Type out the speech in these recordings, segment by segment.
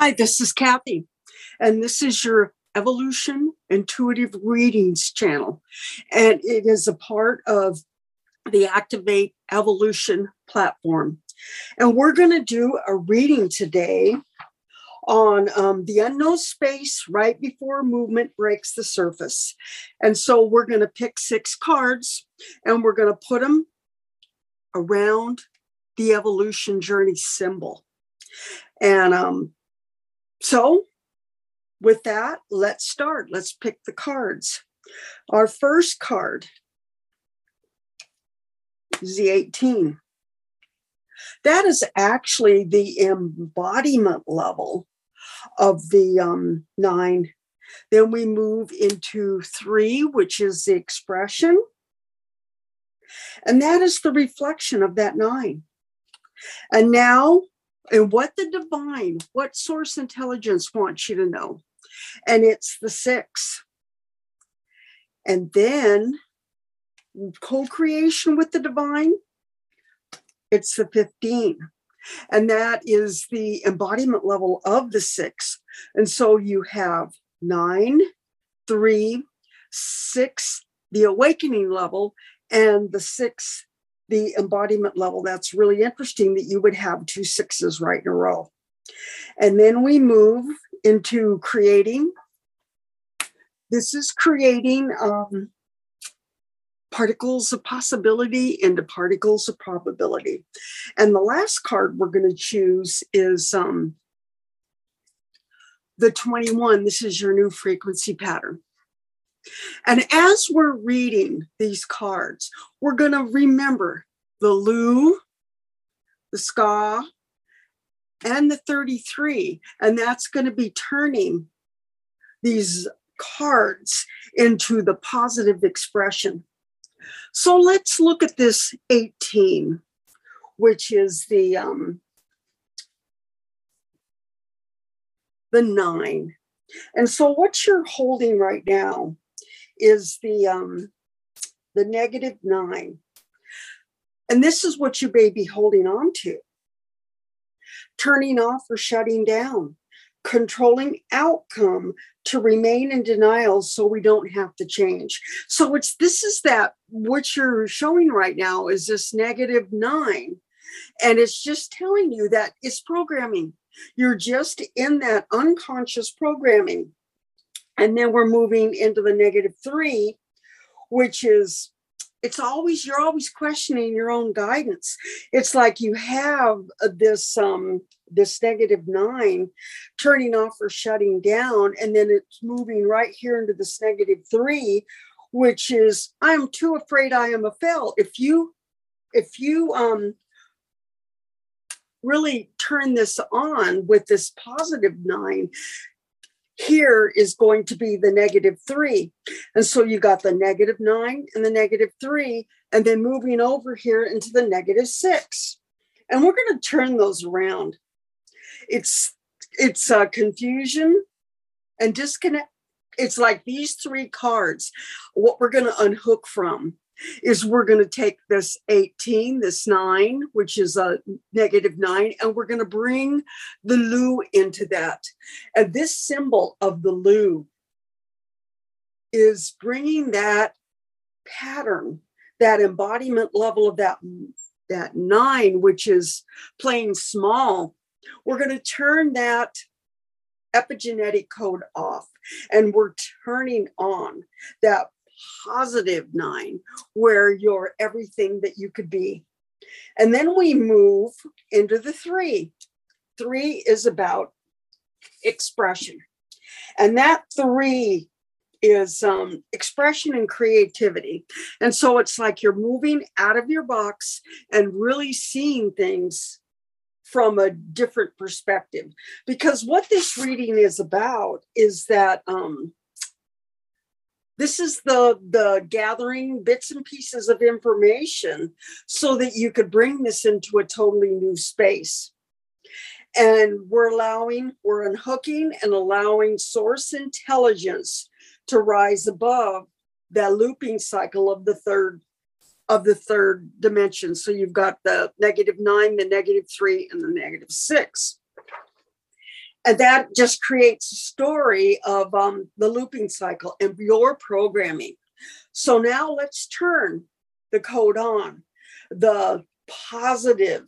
Hi, this is Kathy, and this is your Evolution Intuitive Readings channel. And it is a part of the Activate Evolution platform. And we're going to do a reading today on um, the unknown space right before movement breaks the surface. And so we're going to pick six cards and we're going to put them around the evolution journey symbol. And um, so, with that, let's start. Let's pick the cards. Our first card is the 18. That is actually the embodiment level of the um, nine. Then we move into three, which is the expression. And that is the reflection of that nine. And now and what the divine, what source intelligence wants you to know. And it's the six. And then co creation with the divine, it's the 15. And that is the embodiment level of the six. And so you have nine, three, six, the awakening level, and the six the embodiment level, that's really interesting that you would have two sixes right in a row. And then we move into creating. This is creating um, particles of possibility into particles of probability. And the last card we're going to choose is um, the 21. This is your new frequency pattern. And as we're reading these cards, we're going to remember the Lu, the Ska, and the 33. And that's going to be turning these cards into the positive expression. So let's look at this 18, which is the um, the nine. And so what you're holding right now is the um, the negative nine. And this is what you may be holding on to turning off or shutting down, controlling outcome to remain in denial so we don't have to change. So it's this is that what you're showing right now is this negative nine. And it's just telling you that it's programming. You're just in that unconscious programming. And then we're moving into the negative three, which is it's always you're always questioning your own guidance. It's like you have this um this negative nine turning off or shutting down and then it's moving right here into this negative three which is i'm too afraid i am a fail. If you if you um really turn this on with this positive nine here is going to be the negative three. And so you got the negative nine and the negative three, and then moving over here into the negative six. And we're going to turn those around. It's it's uh, confusion and disconnect. It's like these three cards, what we're going to unhook from is we're going to take this 18, this nine, which is a negative nine, and we're going to bring the Lu into that. And this symbol of the Lu is bringing that pattern, that embodiment level of that, that nine, which is playing small. We're going to turn that epigenetic code off and we're turning on that positive nine, where you're everything that you could be. And then we move into the three. Three is about expression. And that three is um, expression and creativity. And so it's like you're moving out of your box and really seeing things from a different perspective. Because what this reading is about is that um, this is the the gathering bits and pieces of information so that you could bring this into a totally new space. And we're allowing we're unhooking and allowing source intelligence to rise above that looping cycle of the third of the third dimension. So you've got the negative nine the negative three and the negative six and that just creates a story of um, the looping cycle and your programming. So now let's turn the code on. The positive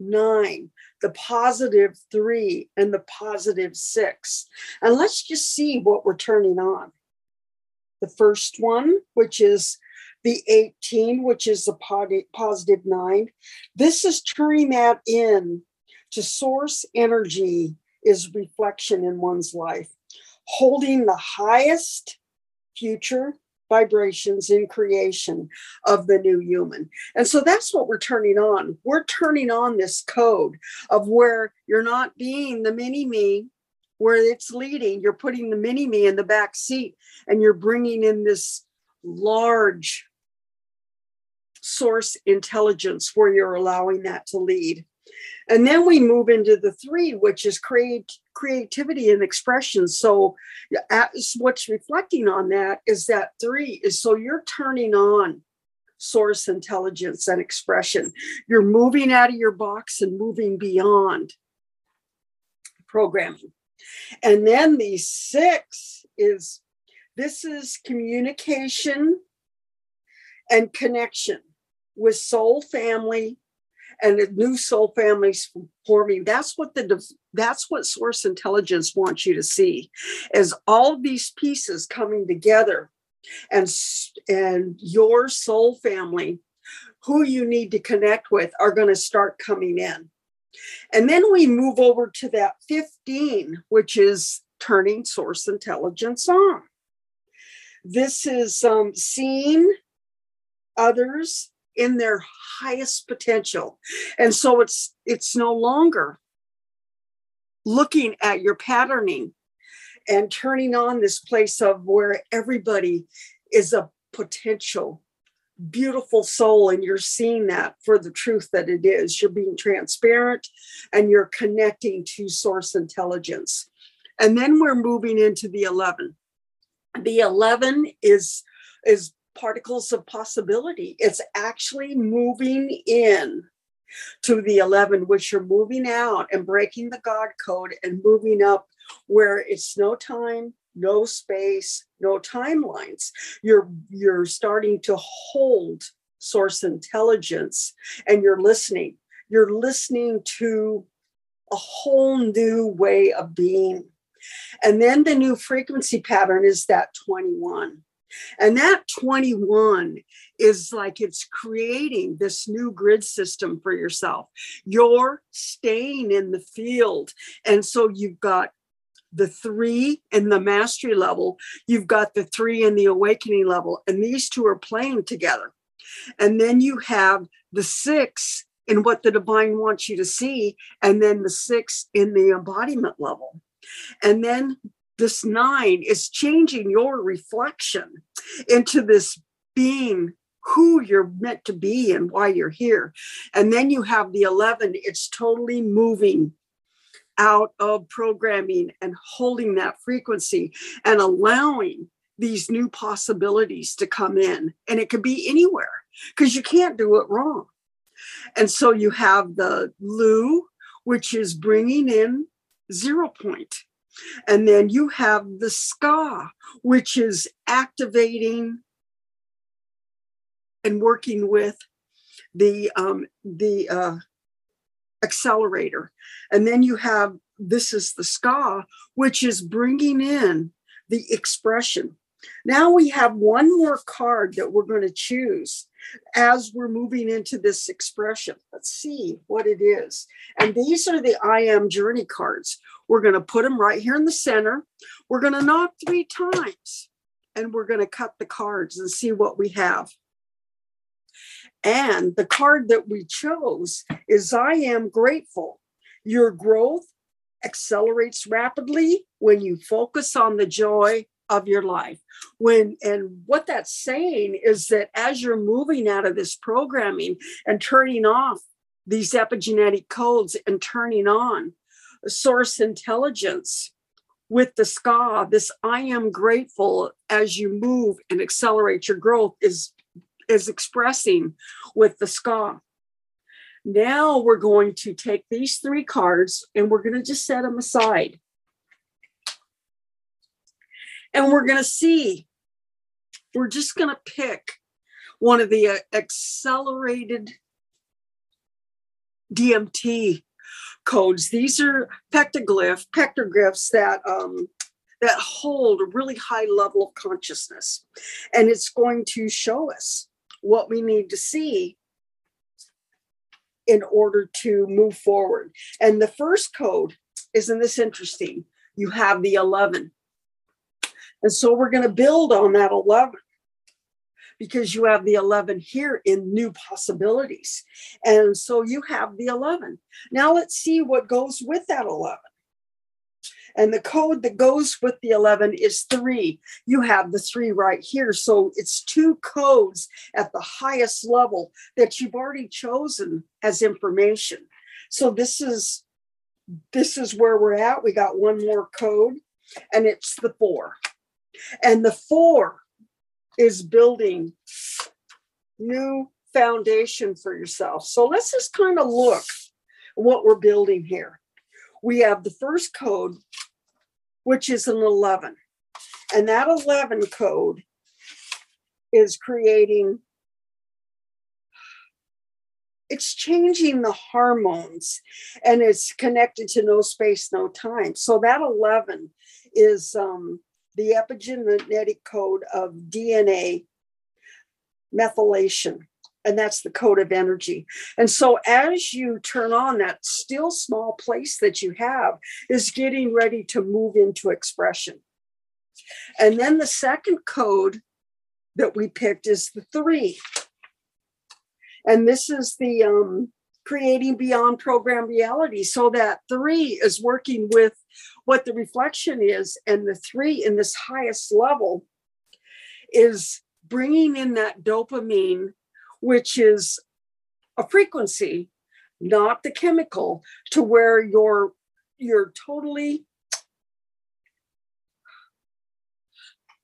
nine, the positive three, and the positive six. And let's just see what we're turning on. The first one, which is the 18, which is the positive nine. This is turning that in to source energy is reflection in one's life, holding the highest future vibrations in creation of the new human. And so that's what we're turning on. We're turning on this code of where you're not being the mini me, where it's leading, you're putting the mini me in the back seat and you're bringing in this large source intelligence where you're allowing that to lead. And then we move into the three, which is create creativity and expression. So what's reflecting on that is that three is so you're turning on source intelligence and expression. You're moving out of your box and moving beyond programming. And then the six is this is communication and connection with soul family and the new soul families forming that's what the that's what source intelligence wants you to see is all these pieces coming together and and your soul family who you need to connect with are going to start coming in. And then we move over to that 15 which is turning source intelligence on. This is um, seeing others in their highest potential. And so it's it's no longer looking at your patterning and turning on this place of where everybody is a potential beautiful soul and you're seeing that for the truth that it is. You're being transparent and you're connecting to source intelligence. And then we're moving into the 11 the 11 is is particles of possibility. It's actually moving in to the 11, which you're moving out and breaking the God code and moving up where it's no time, no space, no timelines. You're you're starting to hold source intelligence and you're listening. You're listening to a whole new way of being. And then the new frequency pattern is that 21. And that 21 is like it's creating this new grid system for yourself. You're staying in the field. And so you've got the three in the mastery level, you've got the three in the awakening level, and these two are playing together. And then you have the six in what the divine wants you to see, and then the six in the embodiment level. And then this nine is changing your reflection into this being who you're meant to be and why you're here. And then you have the 11, it's totally moving out of programming and holding that frequency and allowing these new possibilities to come in. And it could be anywhere because you can't do it wrong. And so you have the Lu, which is bringing in zero point and then you have the ska, which is activating and working with the um, the uh, accelerator. And then you have this is the ska, which is bringing in the expression. Now we have one more card that we're going to choose as we're moving into this expression. Let's see what it is. And these are the I am journey cards. We're going to put them right here in the center. We're going to knock three times and we're going to cut the cards and see what we have. And the card that we chose is I am grateful. Your growth accelerates rapidly when you focus on the joy of your life when and what that's saying is that as you're moving out of this programming and turning off these epigenetic codes and turning on source intelligence with the ska this i am grateful as you move and accelerate your growth is is expressing with the ska Now we're going to take these three cards and we're going to just set them aside. And we're going to see, we're just going to pick one of the uh, accelerated DMT codes. These are pectoglyph, pectoglyphs that um, that hold a really high level of consciousness, and it's going to show us what we need to see in order to move forward. And the first code isn't this interesting? You have the 11. And so we're going to build on that 11 because you have the 11 here in new possibilities. And so you have the 11. Now let's see what goes with that 11. And the code that goes with the 11 is three. You have the three right here. So it's two codes at the highest level that you've already chosen as information. So this is this is where we're at. We got one more code and it's the four. And the four is building new foundation for yourself. So let's just kind of look what we're building here. We have the first code, which is an 11. And that 11 code is creating, it's changing the hormones and it's connected to no space, no time. So that 11 is um, the epigenetic code of DNA methylation. And that's the code of energy. And so, as you turn on that still small place that you have, is getting ready to move into expression. And then the second code that we picked is the three. And this is the um, creating beyond program reality. So that three is working with what the reflection is, and the three in this highest level is bringing in that dopamine, which is a frequency, not the chemical, to where you're you're totally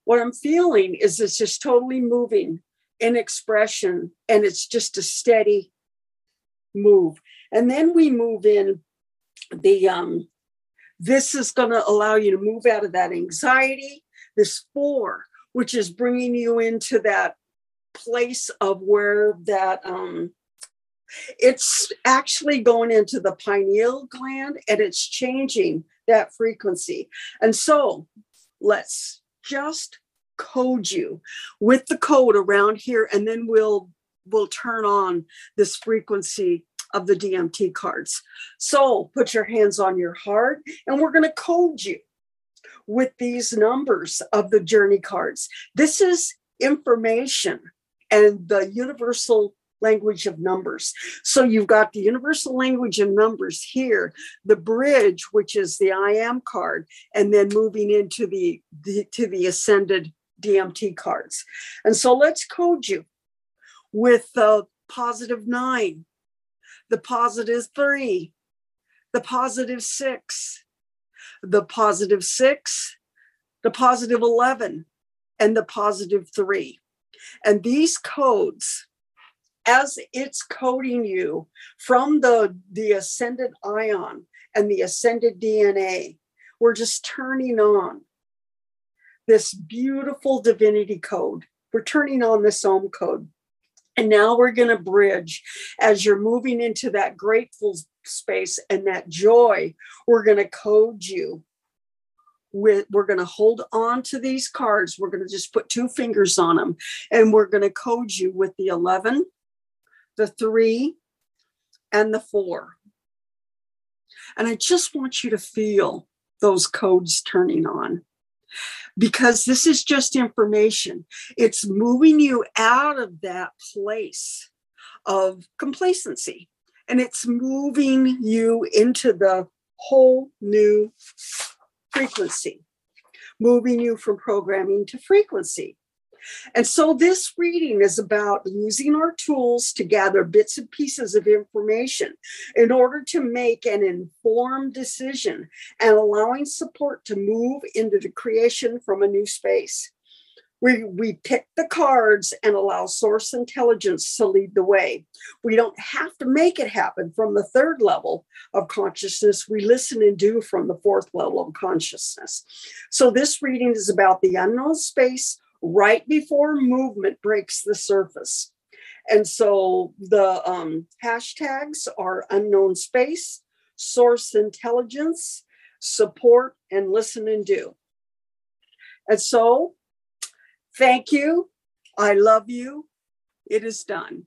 what I'm feeling is it's just totally moving in expression and it's just a steady move. And then we move in the um this is going to allow you to move out of that anxiety. This four, which is bringing you into that place of where that um, it's actually going into the pineal gland and it's changing that frequency. And so let's just code you with the code around here and then we'll we'll turn on this frequency of the DMT cards. So put your hands on your heart, and we're going to code you with these numbers of the journey cards. This is information and the universal language of numbers. So you've got the universal language of numbers here, the bridge, which is the I am card, and then moving into the, the to the ascended DMT cards. And so let's code you with the positive nine, the positive three, the positive six, the positive six, the positive 11, and the positive three. And these codes, as it's coding you from the, the ascended ion and the ascended DNA, we're just turning on this beautiful divinity code. We're turning on this Om code. And now we're going to bridge as you're moving into that grateful space and that joy. We're going to code you with, we're going to hold on to these cards. We're going to just put two fingers on them and we're going to code you with the 11, the three, and the four. And I just want you to feel those codes turning on because this is just information. It's moving you out of that place of complacency and it's moving you into the whole new frequency, moving you from programming to frequency. And so this reading is about using our tools to gather bits and pieces of information in order to make an informed decision and allowing support to move into the creation from a new space. we we pick the cards and allow source intelligence to lead the way. We don't have to make it happen from the third level of consciousness. We listen and do from the fourth level of consciousness. So this reading is about the unknown space right before movement breaks the surface and so the um, hashtags are unknown space source intelligence support and listen and do and so Thank you. I love you. It is done.